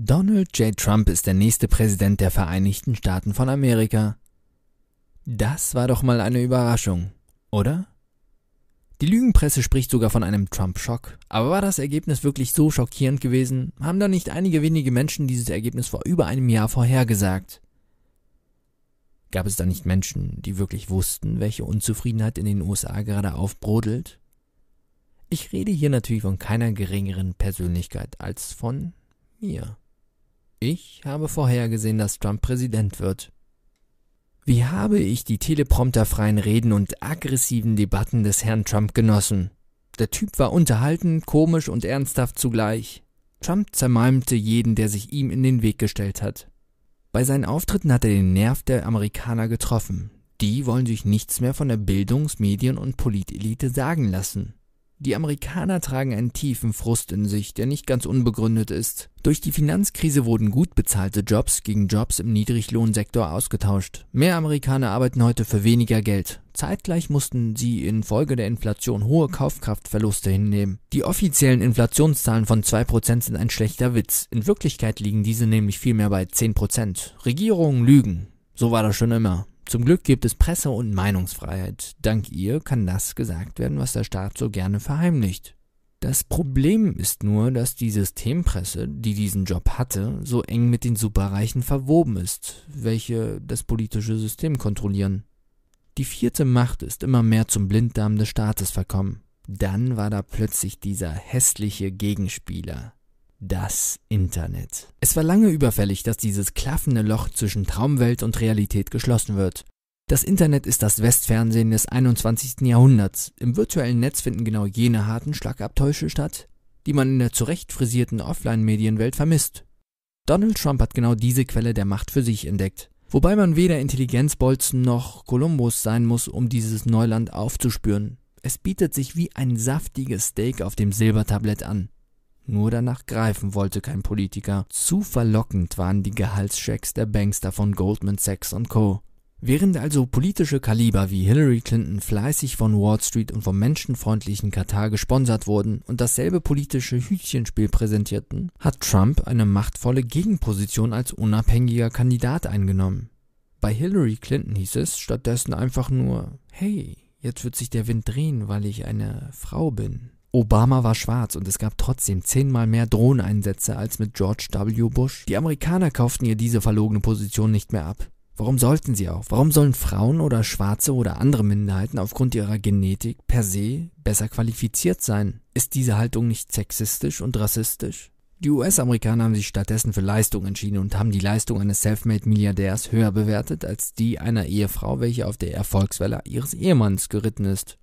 Donald J. Trump ist der nächste Präsident der Vereinigten Staaten von Amerika. Das war doch mal eine Überraschung, oder? Die Lügenpresse spricht sogar von einem Trump-Schock. Aber war das Ergebnis wirklich so schockierend gewesen? Haben da nicht einige wenige Menschen dieses Ergebnis vor über einem Jahr vorhergesagt? Gab es da nicht Menschen, die wirklich wussten, welche Unzufriedenheit in den USA gerade aufbrodelt? Ich rede hier natürlich von keiner geringeren Persönlichkeit als von mir. Ich habe vorhergesehen, dass Trump Präsident wird. Wie habe ich die teleprompterfreien Reden und aggressiven Debatten des Herrn Trump genossen? Der Typ war unterhaltend, komisch und ernsthaft zugleich. Trump zermalmte jeden, der sich ihm in den Weg gestellt hat. Bei seinen Auftritten hat er den Nerv der Amerikaner getroffen. Die wollen sich nichts mehr von der Bildungs-, Medien- und Politelite sagen lassen. Die Amerikaner tragen einen tiefen Frust in sich, der nicht ganz unbegründet ist. Durch die Finanzkrise wurden gut bezahlte Jobs gegen Jobs im Niedriglohnsektor ausgetauscht. Mehr Amerikaner arbeiten heute für weniger Geld. Zeitgleich mussten sie infolge der Inflation hohe Kaufkraftverluste hinnehmen. Die offiziellen Inflationszahlen von 2% sind ein schlechter Witz. In Wirklichkeit liegen diese nämlich vielmehr bei 10%. Regierungen lügen. So war das schon immer. Zum Glück gibt es Presse- und Meinungsfreiheit. Dank ihr kann das gesagt werden, was der Staat so gerne verheimlicht. Das Problem ist nur, dass die Systempresse, die diesen Job hatte, so eng mit den Superreichen verwoben ist, welche das politische System kontrollieren. Die vierte Macht ist immer mehr zum Blinddarm des Staates verkommen. Dann war da plötzlich dieser hässliche Gegenspieler, das Internet. Es war lange überfällig, dass dieses klaffende Loch zwischen Traumwelt und Realität geschlossen wird. Das Internet ist das Westfernsehen des 21. Jahrhunderts. Im virtuellen Netz finden genau jene harten Schlagabtäusche statt, die man in der zurecht frisierten Offline-Medienwelt vermisst. Donald Trump hat genau diese Quelle der Macht für sich entdeckt. Wobei man weder Intelligenzbolzen noch Kolumbus sein muss, um dieses Neuland aufzuspüren. Es bietet sich wie ein saftiges Steak auf dem Silbertablett an. Nur danach greifen wollte kein Politiker. Zu verlockend waren die Gehaltschecks der Bankster von Goldman Sachs und Co. Während also politische Kaliber wie Hillary Clinton fleißig von Wall Street und vom menschenfreundlichen Katar gesponsert wurden und dasselbe politische Hütchenspiel präsentierten, hat Trump eine machtvolle Gegenposition als unabhängiger Kandidat eingenommen. Bei Hillary Clinton hieß es stattdessen einfach nur, hey, jetzt wird sich der Wind drehen, weil ich eine Frau bin. Obama war schwarz und es gab trotzdem zehnmal mehr Drohneneinsätze als mit George W. Bush. Die Amerikaner kauften ihr diese verlogene Position nicht mehr ab. Warum sollten sie auch? Warum sollen Frauen oder Schwarze oder andere Minderheiten aufgrund ihrer Genetik per se besser qualifiziert sein? Ist diese Haltung nicht sexistisch und rassistisch? Die US-Amerikaner haben sich stattdessen für Leistung entschieden und haben die Leistung eines Selfmade-Milliardärs höher bewertet als die einer Ehefrau, welche auf der Erfolgswelle ihres Ehemanns geritten ist.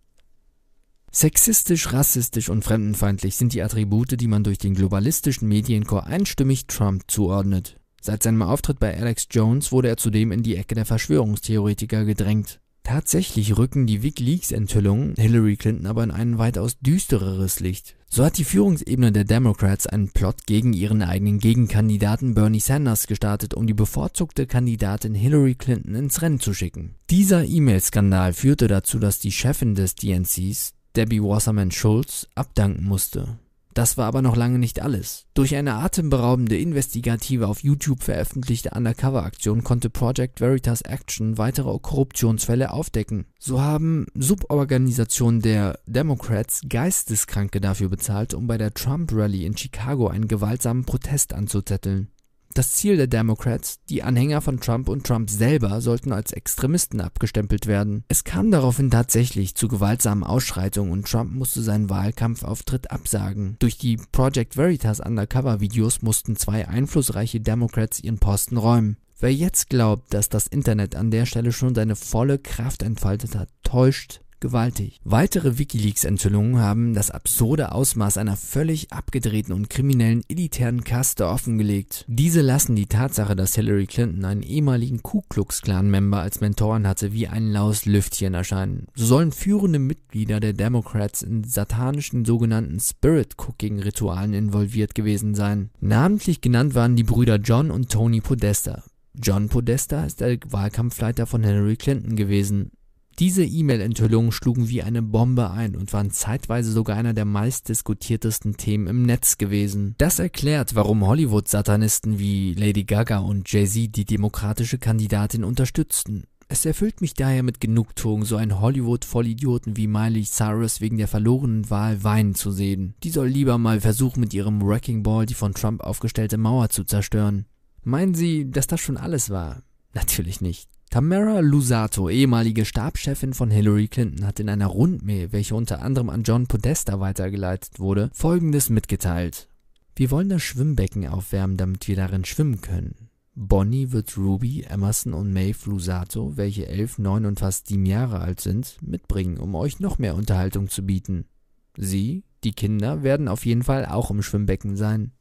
Sexistisch, rassistisch und fremdenfeindlich sind die Attribute, die man durch den globalistischen Medienchor einstimmig Trump zuordnet. Seit seinem Auftritt bei Alex Jones wurde er zudem in die Ecke der Verschwörungstheoretiker gedrängt. Tatsächlich rücken die WikiLeaks-Enthüllungen Hillary Clinton aber in ein weitaus düstereres Licht. So hat die Führungsebene der Democrats einen Plot gegen ihren eigenen Gegenkandidaten Bernie Sanders gestartet, um die bevorzugte Kandidatin Hillary Clinton ins Rennen zu schicken. Dieser E-Mail-Skandal führte dazu, dass die Chefin des DNCs, Debbie Wasserman Schultz abdanken musste. Das war aber noch lange nicht alles. Durch eine atemberaubende investigative auf YouTube veröffentlichte Undercover-Aktion konnte Project Veritas Action weitere Korruptionsfälle aufdecken. So haben Suborganisationen der Democrats Geisteskranke dafür bezahlt, um bei der Trump-Rally in Chicago einen gewaltsamen Protest anzuzetteln. Das Ziel der Democrats, die Anhänger von Trump und Trump selber, sollten als Extremisten abgestempelt werden. Es kam daraufhin tatsächlich zu gewaltsamen Ausschreitungen und Trump musste seinen Wahlkampfauftritt absagen. Durch die Project Veritas Undercover-Videos mussten zwei einflussreiche Democrats ihren Posten räumen. Wer jetzt glaubt, dass das Internet an der Stelle schon seine volle Kraft entfaltet hat, täuscht gewaltig. Weitere Wikileaks-Enthüllungen haben das absurde Ausmaß einer völlig abgedrehten und kriminellen elitären Kaste offengelegt. Diese lassen die Tatsache, dass Hillary Clinton einen ehemaligen Ku Klux Klan-Member als Mentoren hatte, wie ein laues Lüftchen erscheinen. So sollen führende Mitglieder der Democrats in satanischen sogenannten Spirit-Cooking-Ritualen involviert gewesen sein. Namentlich genannt waren die Brüder John und Tony Podesta. John Podesta ist der Wahlkampfleiter von Hillary Clinton gewesen. Diese E-Mail-Enthüllungen schlugen wie eine Bombe ein und waren zeitweise sogar einer der meistdiskutiertesten Themen im Netz gewesen. Das erklärt, warum Hollywood-Satanisten wie Lady Gaga und Jay-Z die demokratische Kandidatin unterstützten. Es erfüllt mich daher mit Genugtuung, so einen Hollywood-Vollidioten wie Miley Cyrus wegen der verlorenen Wahl weinen zu sehen. Die soll lieber mal versuchen, mit ihrem Wrecking Ball die von Trump aufgestellte Mauer zu zerstören. Meinen Sie, dass das schon alles war? Natürlich nicht. Tamara Lusato, ehemalige Stabschefin von Hillary Clinton, hat in einer Rundmail, welche unter anderem an John Podesta weitergeleitet wurde, Folgendes mitgeteilt. Wir wollen das Schwimmbecken aufwärmen, damit wir darin schwimmen können. Bonnie wird Ruby, Emerson und Maeve Lusato, welche elf, neun und fast sieben Jahre alt sind, mitbringen, um euch noch mehr Unterhaltung zu bieten. Sie, die Kinder, werden auf jeden Fall auch im Schwimmbecken sein.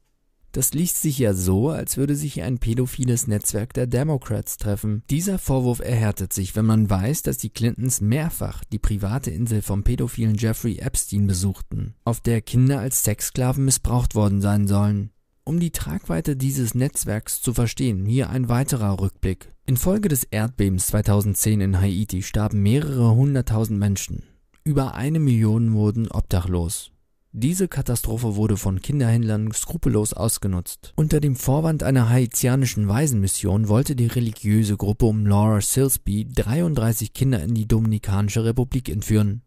Das liest sich ja so, als würde sich ein pädophiles Netzwerk der Democrats treffen. Dieser Vorwurf erhärtet sich, wenn man weiß, dass die Clintons mehrfach die private Insel vom pädophilen Jeffrey Epstein besuchten, auf der Kinder als Sexsklaven missbraucht worden sein sollen. Um die Tragweite dieses Netzwerks zu verstehen, hier ein weiterer Rückblick. Infolge des Erdbebens 2010 in Haiti starben mehrere hunderttausend Menschen. Über eine Million wurden obdachlos. Diese Katastrophe wurde von Kinderhändlern skrupellos ausgenutzt. Unter dem Vorwand einer haitianischen Waisenmission wollte die religiöse Gruppe um Laura Silsby 33 Kinder in die Dominikanische Republik entführen.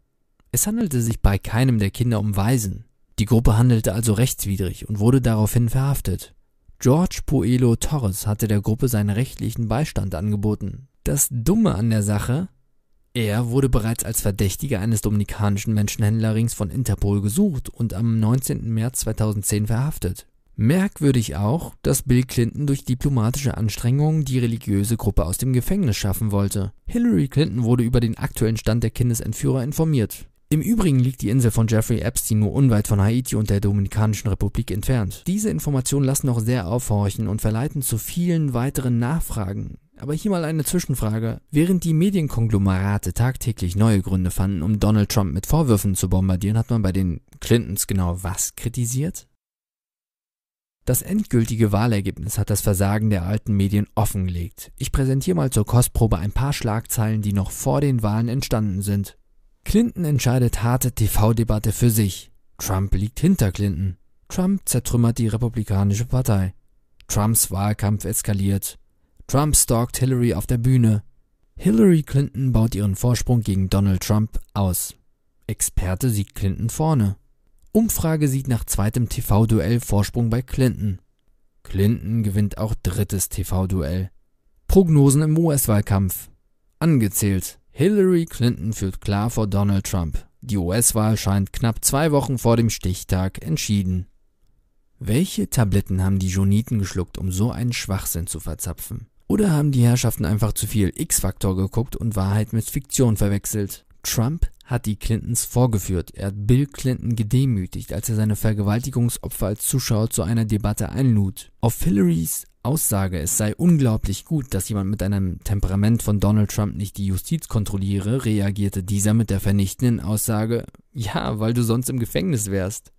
Es handelte sich bei keinem der Kinder um Waisen. Die Gruppe handelte also rechtswidrig und wurde daraufhin verhaftet. George Puelo Torres hatte der Gruppe seinen rechtlichen Beistand angeboten. Das Dumme an der Sache, er wurde bereits als Verdächtiger eines dominikanischen Menschenhändlerrings von Interpol gesucht und am 19. März 2010 verhaftet. Merkwürdig auch, dass Bill Clinton durch diplomatische Anstrengungen die religiöse Gruppe aus dem Gefängnis schaffen wollte. Hillary Clinton wurde über den aktuellen Stand der Kindesentführer informiert. Im Übrigen liegt die Insel von Jeffrey Epstein nur unweit von Haiti und der Dominikanischen Republik entfernt. Diese Informationen lassen noch sehr aufhorchen und verleiten zu vielen weiteren Nachfragen. Aber hier mal eine Zwischenfrage. Während die Medienkonglomerate tagtäglich neue Gründe fanden, um Donald Trump mit Vorwürfen zu bombardieren, hat man bei den Clintons genau was kritisiert? Das endgültige Wahlergebnis hat das Versagen der alten Medien offengelegt. Ich präsentiere mal zur Kostprobe ein paar Schlagzeilen, die noch vor den Wahlen entstanden sind. Clinton entscheidet harte TV-Debatte für sich. Trump liegt hinter Clinton. Trump zertrümmert die Republikanische Partei. Trumps Wahlkampf eskaliert. Trump stalkt Hillary auf der Bühne. Hillary Clinton baut ihren Vorsprung gegen Donald Trump aus. Experte sieht Clinton vorne. Umfrage sieht nach zweitem TV-Duell Vorsprung bei Clinton. Clinton gewinnt auch drittes TV-Duell. Prognosen im US-Wahlkampf. Angezählt. Hillary Clinton führt klar vor Donald Trump. Die US-Wahl scheint knapp zwei Wochen vor dem Stichtag entschieden. Welche Tabletten haben die Joniten geschluckt, um so einen Schwachsinn zu verzapfen? Oder haben die Herrschaften einfach zu viel X-Faktor geguckt und Wahrheit mit Fiktion verwechselt? Trump hat die Clintons vorgeführt. Er hat Bill Clinton gedemütigt, als er seine Vergewaltigungsopfer als Zuschauer zu einer Debatte einlud. Auf Hillarys Aussage, es sei unglaublich gut, dass jemand mit einem Temperament von Donald Trump nicht die Justiz kontrolliere, reagierte dieser mit der vernichtenden Aussage, ja, weil du sonst im Gefängnis wärst.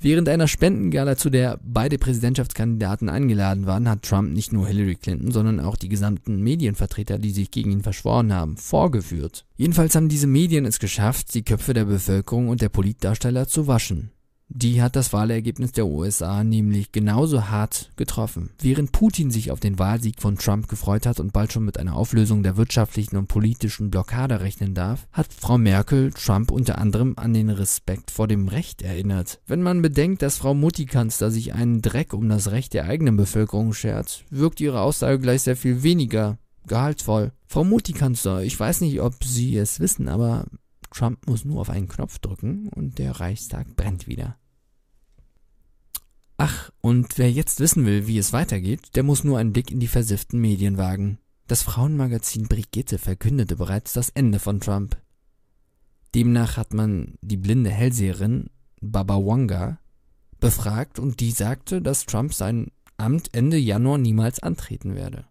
Während einer Spendengala, zu der beide Präsidentschaftskandidaten eingeladen waren, hat Trump nicht nur Hillary Clinton, sondern auch die gesamten Medienvertreter, die sich gegen ihn verschworen haben, vorgeführt. Jedenfalls haben diese Medien es geschafft, die Köpfe der Bevölkerung und der Politdarsteller zu waschen. Die hat das Wahlergebnis der USA nämlich genauso hart getroffen. Während Putin sich auf den Wahlsieg von Trump gefreut hat und bald schon mit einer Auflösung der wirtschaftlichen und politischen Blockade rechnen darf, hat Frau Merkel Trump unter anderem an den Respekt vor dem Recht erinnert. Wenn man bedenkt, dass Frau Mutti-Kanzler sich einen Dreck um das Recht der eigenen Bevölkerung schert, wirkt ihre Aussage gleich sehr viel weniger gehaltvoll. Frau Mutti-Kanzler, ich weiß nicht, ob Sie es wissen, aber Trump muss nur auf einen Knopf drücken und der Reichstag brennt wieder. Ach, und wer jetzt wissen will, wie es weitergeht, der muss nur einen Blick in die versifften Medien wagen. Das Frauenmagazin Brigitte verkündete bereits das Ende von Trump. Demnach hat man die blinde Hellseherin Baba Wanga befragt und die sagte, dass Trump sein Amt Ende Januar niemals antreten werde.